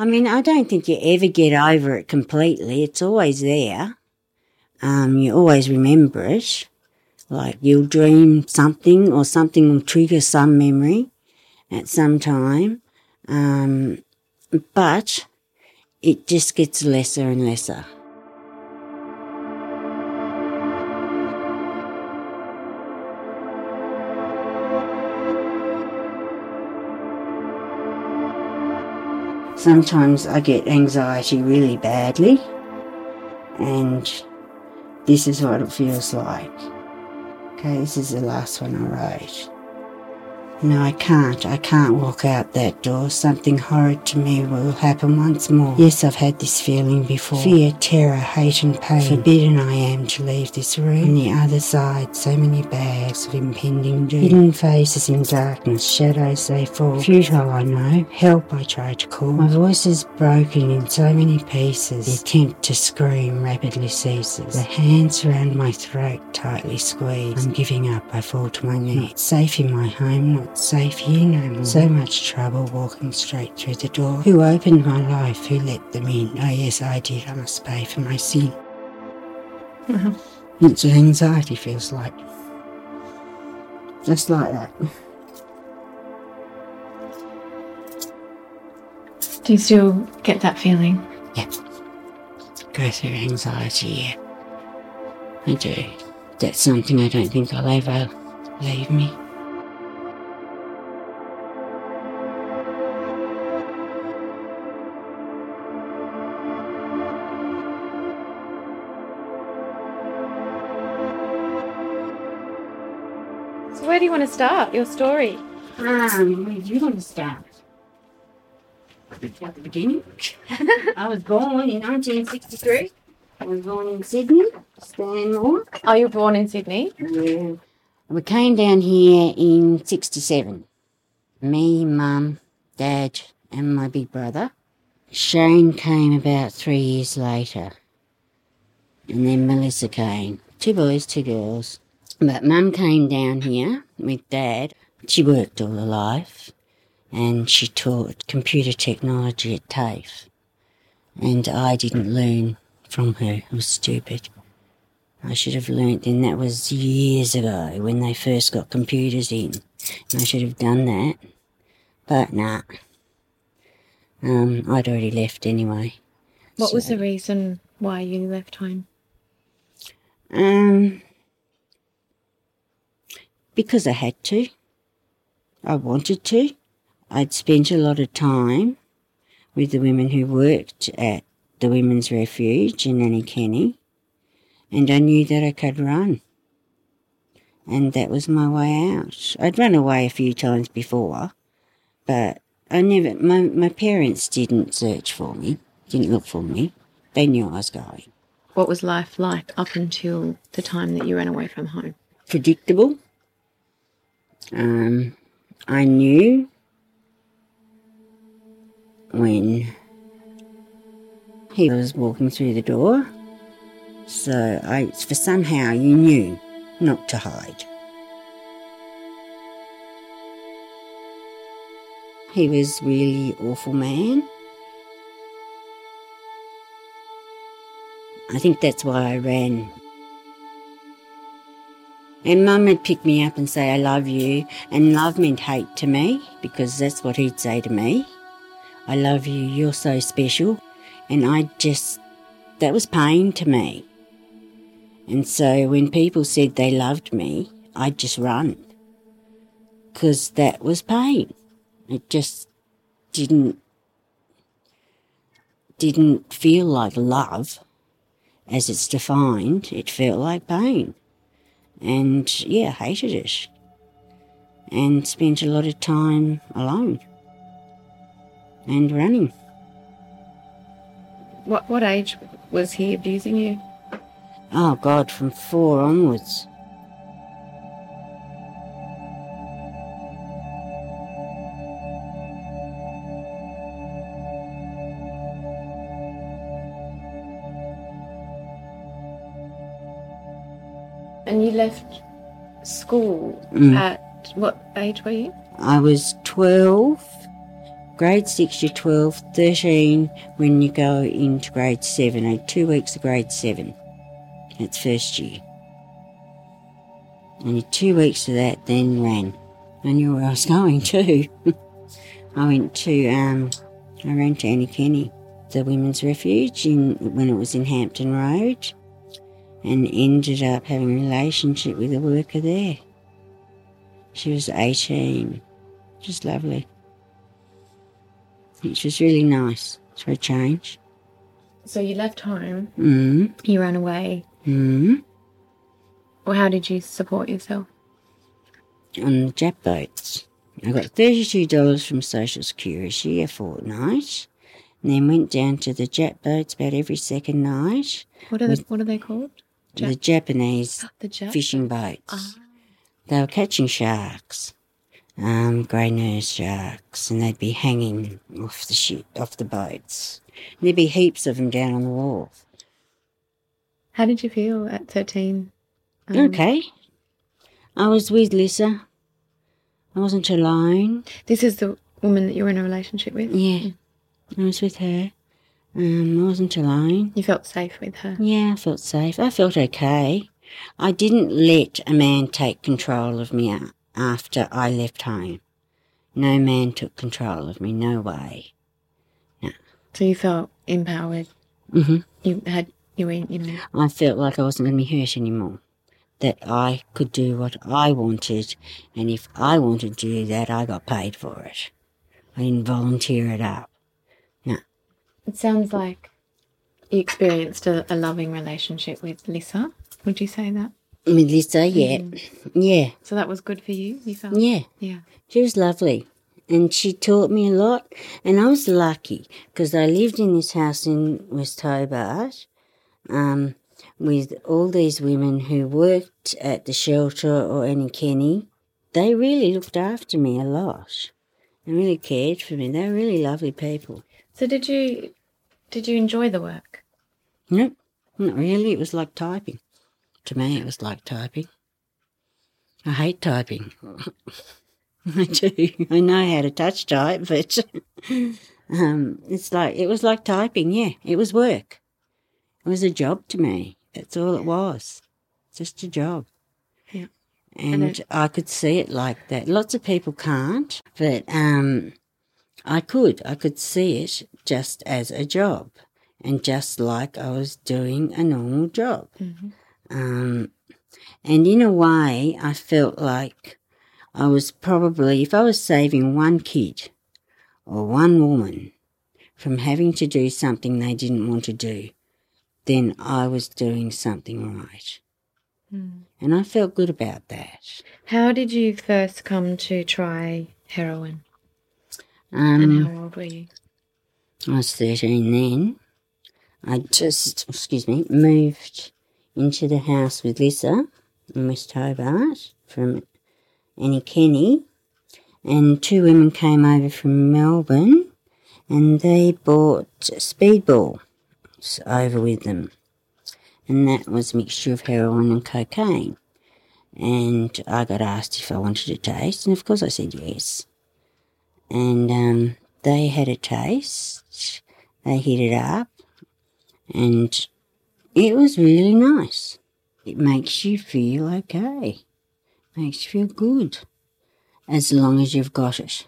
I mean, I don't think you ever get over it completely. It's always there. Um, you always remember it. Like you'll dream something or something will trigger some memory at some time. Um, but it just gets lesser and lesser. Sometimes I get anxiety really badly, and this is what it feels like. Okay, this is the last one I wrote. No, I can't. I can't walk out that door. Something horrid to me will happen once more. Yes, I've had this feeling before. Fear, terror, hate and pain. Forbidden I am to leave this room. On the other side, so many bags of impending doom. Hidden faces in darkness, shadows they fall. Futile, I know. Help, I try to call. My voice is broken in so many pieces. The attempt to scream rapidly ceases. The hands around my throat tightly squeeze. I'm giving up. I fall to my knees. Not safe in my home, not safe here no more. So much trouble walking straight through the door. Who opened my life? Who let them in? Oh yes, I did. I must pay for my sin. Mhm. What anxiety feels like. Just like that. Do you still get that feeling? Yeah. Go through anxiety, yeah. I do. That's something I don't think I'll ever leave me. Where do you want to start your story? Um, where do you want to start? At the beginning. I was born in 1963. I was born in Sydney, Stanmore. Oh, you were born in Sydney. Yeah. We came down here in 67. Me, mum, dad, and my big brother. Shane came about three years later. And then Melissa came. Two boys, two girls. But mum came down here with dad. She worked all her life and she taught computer technology at TAFE. And I didn't learn from her. I was stupid. I should have learnt then. That was years ago when they first got computers in. And I should have done that. But nah. Um, I'd already left anyway. What was the reason why you left home? Um, because I had to. I wanted to. I'd spent a lot of time with the women who worked at the Women's Refuge in Kenny, and I knew that I could run. And that was my way out. I'd run away a few times before, but I never, my, my parents didn't search for me, didn't look for me. They knew I was going. What was life like up until the time that you ran away from home? predictable. Um, I knew when he was walking through the door. So I, for somehow you knew not to hide. He was really awful man. I think that's why I ran and Mum would pick me up and say, I love you. And love meant hate to me because that's what he'd say to me. I love you. You're so special. And I just, that was pain to me. And so when people said they loved me, I'd just run because that was pain. It just didn't, didn't feel like love as it's defined. It felt like pain and yeah, hated it. And spent a lot of time alone and running. What what age was he abusing you? Oh God, from four onwards. And you left school Mm. at what age were you? I was 12 grade 6 you're 12, 13 when you go into grade 7, I had two weeks of grade 7. That's first year. And two weeks of that then ran. I knew where I was going too. I went to, um, I ran to Annie Kenney, the Women's Refuge in, when it was in Hampton Road and ended up having a relationship with a worker there. She was 18. Just lovely. Which was really nice for a change. So you left home, Mm. you ran away. Mm. Or how did you support yourself? On the jet boats. I got $32 from Social Security a fortnight. And then went down to the jet boats about every second night. What are the, what are they called? The Japanese The fishing boats. Ah. They were catching sharks, um, grey nurse sharks, and they'd be hanging off the ship, off the boats. And there'd be heaps of them down on the wharf. How did you feel at 13? Um, Okay. I was with Lisa. I wasn't alone. This is the woman that you were in a relationship with? Yeah, I was with her. Um, I wasn't alone. You felt safe with her? Yeah, I felt safe. I felt okay. I didn't let a man take control of me after I left home. No man took control of me. No way. No. So you felt empowered? hmm You had, you were, you know, I felt like I wasn't going to be hurt anymore. That I could do what I wanted, and if I wanted to do that, I got paid for it. I didn't volunteer it up. It sounds like you experienced a, a loving relationship with Lisa. Would you say that? Melissa, yeah, yeah, So that was good for you? You felt? yeah. Yeah. She was lovely. And she taught me a lot. And I was lucky because I lived in this house in West Hobart um, with all these women who worked at the shelter or Annie Kenney. They really looked after me a lot. and really cared for me. They were really lovely people. So did you, did you enjoy the work? Nope, not really. It was like typing. To me, it was like typing. I hate typing. I do. I know how to touch type, but um, it's like it was like typing. Yeah, it was work. It was a job to me. That's all it was. Just a job. Yeah. And, And it- I could see it like that. Lots of people can't, but um, I could. I could see it just as a job, and just like I was doing a normal job. Um, and in a way, I felt like I was probably, if I was saving one kid or one woman from having to do something they didn't want to do, then I was doing something right. And I felt good about that. How did you first come to try heroin? Um, And how old were you? I was 13 then. I just, excuse me, moved into the house with Lisa in West Hobart from Annie Kenney. And two women came over from Melbourne and they bought Speedball over with them. And that was a mixture of heroin and cocaine. And I got asked if I wanted a taste, and of course I said yes and um, they had a taste. They hit it up, and it was really nice. It makes you feel okay, makes you feel good, as long as you've got it.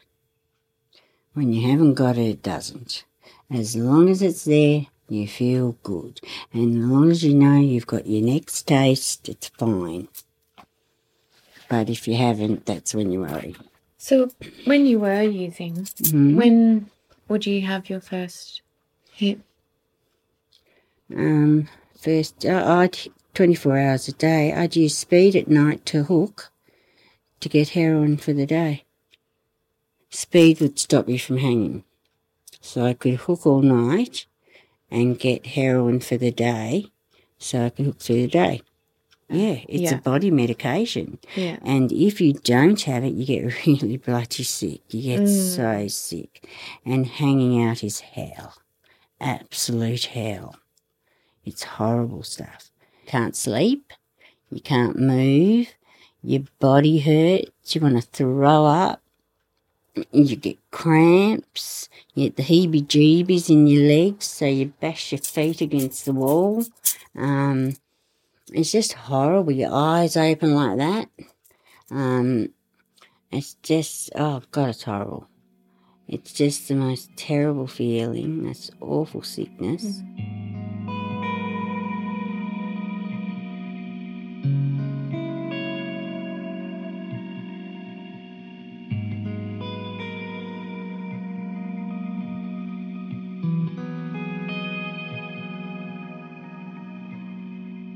When you haven't got it, it doesn't. As long as it's there, you feel good, and as long as you know you've got your next taste, it's fine. But if you haven't, that's when you worry. So when you were using, Mhm. when would you have your first hit? Um, first, uh, I'd 24 hours a day. I'd use speed at night to hook to get heroin for the day. Speed would stop you from hanging. So I could hook all night and get heroin for the day so I could hook through the day. Yeah, it's Yeah. a body medication. Yeah. And if you don't have it, you get really bloody sick. You get so sick. And hanging out is hell. Absolute hell. It's horrible stuff. Can't sleep. You can't move. Your body hurts. You want to throw up. you get cramps, you get the heebie jeebies in your legs, so you bash your feet against the wall. Um, it's just horrible. Your eyes open like that. Um, it's just, oh God, it's horrible. It's just the most terrible feeling. That's awful sickness.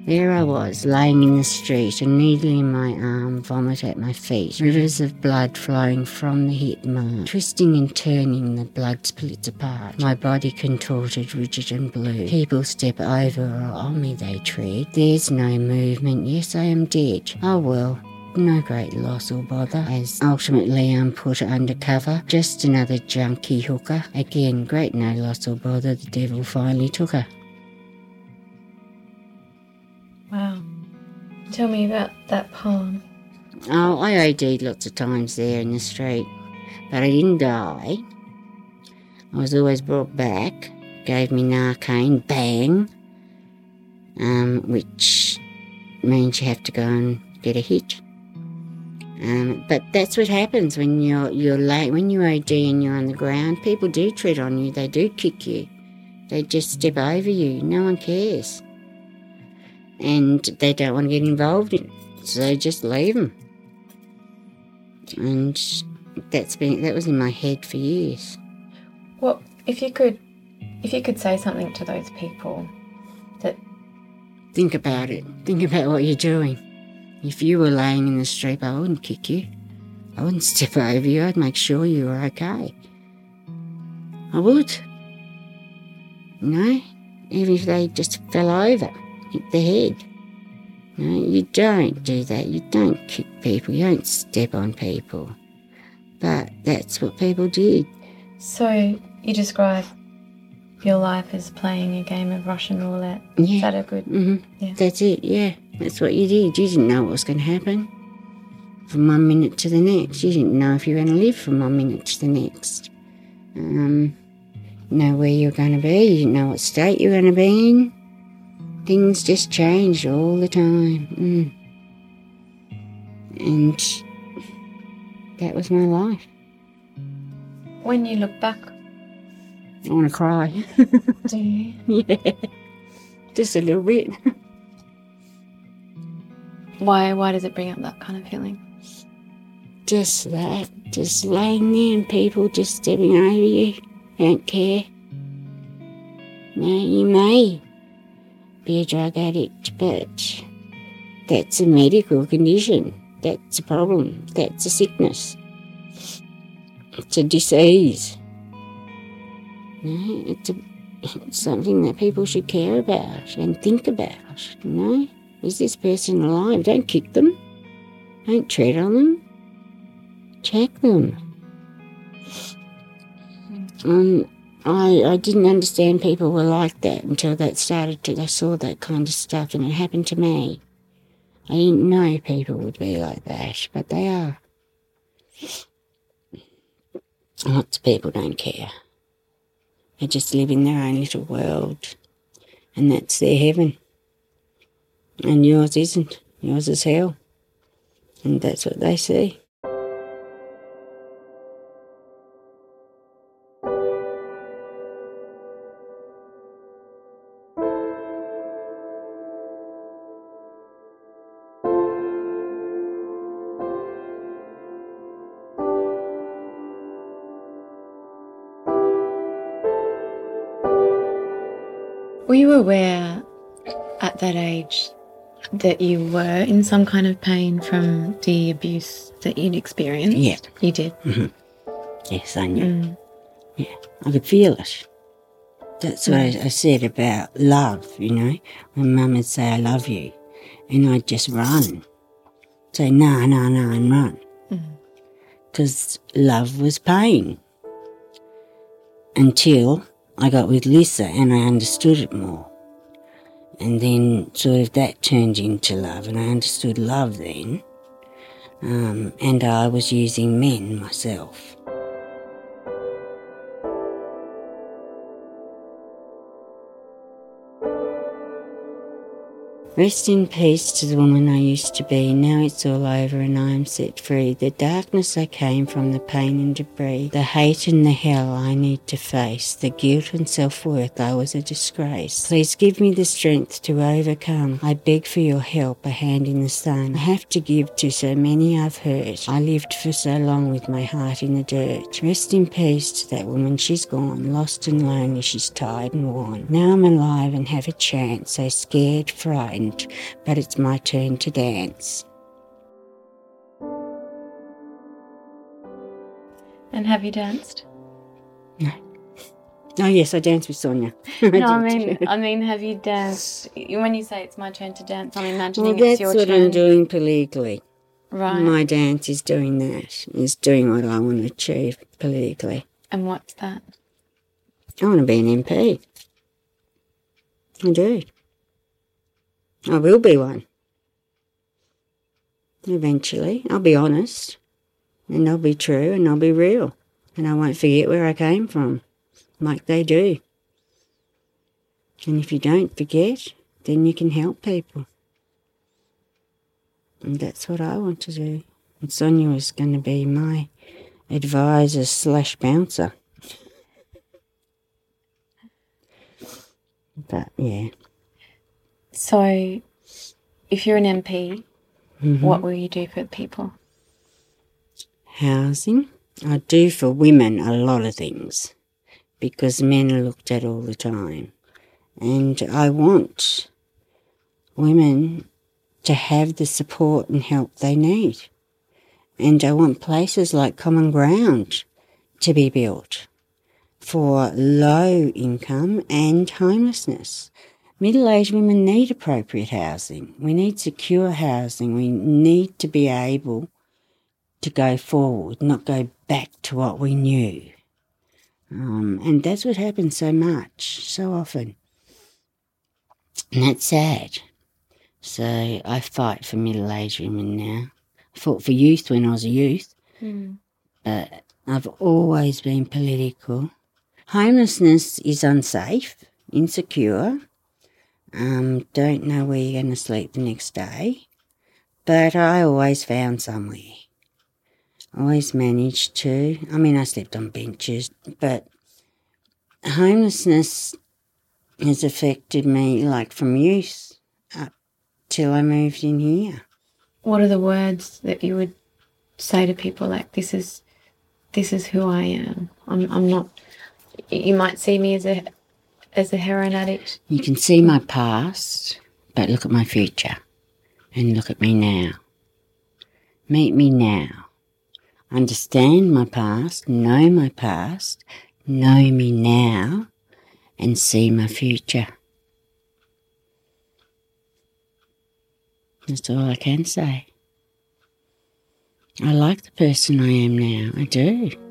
There I was, lying in the street, a needle in my arm, vomit at my feet, rivers of blood flowing from the hit mark. Twisting and turning, the blood splits apart. My body contorted, rigid and blue. People step over or on me they tread. There's no movement. Yes, I am dead. Oh well, no great loss or bother, as ultimately I'm put under cover. Just another junkie hooker. Again, great no loss or bother, the devil finally took her. Tell me about that poem. Oh, I OD'd lots of times there in the street, but I didn't die. I was always brought back, gave me Narcan, bang, um, which means you have to go and get a hit. Um, but that's what happens when you're you're late when you OD and you're on the ground. People do tread on you. They do kick you. They just step over you. No one cares and they don't want to get involved in it, so they just leave them. And that's been that was in my head for years. Well, if you could, if you could say something to those people that Think about it. Think about what you're doing. If you were laying in the street, I wouldn't kick you. I wouldn't step over you. I'd make sure you were okay. I would. No, even if they just fell over the head. No, you don't do that. You don't kick people. You don't step on people. But that's what people did. So you describe your life as playing a game of Russian roulette. Yeah. Is that a good? hmm Yeah. That's it. Yeah, that's what you did. You didn't know what was going to happen from one minute to the next. You didn't know if you were going to live from one minute to the next. Um, know where you were going to be. You didn't know what state you were going to be in. Things just changed all the time. Mm. And that was my life. When you look back, I want to cry. do you? yeah, just a little bit. Why? Why does it bring up that kind of feeling? Just that, just laying there and people just stepping over you, don't care. Now, you may be a drug addict, but that's a medical condition. That's a problem. That's a sickness. It's a disease. No, it's, a, it's something that people should care about and think about. You know, is this person alive? Don't kick them. Don't tread on them check them. Um, I, I didn't understand people were like that until that started to, I saw that kind of stuff and it happened to me. I didn't know people would be like that, but they are. Lots of people don't care. They just live in their own little world and that's their heaven. And yours isn't. Yours is hell. And that's what they see. Were you aware at that age that you were in some kind of pain from the abuse that you'd experienced? Yeah. You did. Yes, I knew. Mm. Yeah, I could feel it. That's what I, I said about love, you know. When mum would say, I love you, and I'd just run. Say, no, no, no, and run. Because love was pain. Until I got with Lisa and I understood it more. And then sort of that turned into love, and I understood love then. Um, and I was using men myself. Rest in peace to the woman I used to be. Now it's all over and I am set free. The darkness I came from, the pain and debris, the hate and the hell I need to face, the guilt and self worth I was a disgrace. Please give me the strength to overcome. I beg for your help, a hand in the sun. I have to give to so many I've hurt. I lived for so long with my heart in the dirt. Rest in peace to that woman, she's gone. Lost and lonely, she's tired and worn. Now I'm alive and have a chance, so scared, frightened but it's my turn to dance. And have you danced? No. Oh yes, I danced with Sonia. no, I mean, I mean, have you danced? When you say it's my turn to dance, I'm imagining well, it's your turn. That's what I'm doing politically. Right. My dance is doing that. Is doing what I want to achieve politically. And what's that? I want to be an MP. I do. I will be one. Eventually. I'll be honest. And I'll be true and I'll be real. And I won't forget where I came from, like they do. And if you don't forget, then you can help people. And that's what I want to do. And Sonia is going to be my advisor slash bouncer. But yeah. So, if you're an MP, Mm-hmm. what will you do for people? Housing. I do for women a lot of things because men are looked at all the time. And I want women to have the support and help they need. And I want places like Common Ground to be built for low income and homelessness. Middle aged women need appropriate housing. We need secure housing. We need to be able to go forward, not go back to what we knew. Um, and that's what happens so much, so often. And that's sad. So I fight for middle aged women now. I fought for youth when I was a youth, Mm. but I've always been political. Homelessness is unsafe, insecure. Um, don't know where you're going to sleep the next day. But I always found somewhere. Always managed to. I mean, I slept on benches, but homelessness has affected me like from youth up till I moved in here. What are the words that you would say to people like this is this is who I am. I'm I'm not you might see me as a as a heroin addict. You can see my past, but look at my future. And look at me now. Meet me now. Understand my past, know my past, know me now, and see my future. That's all I can say. I like the person I am now. I do.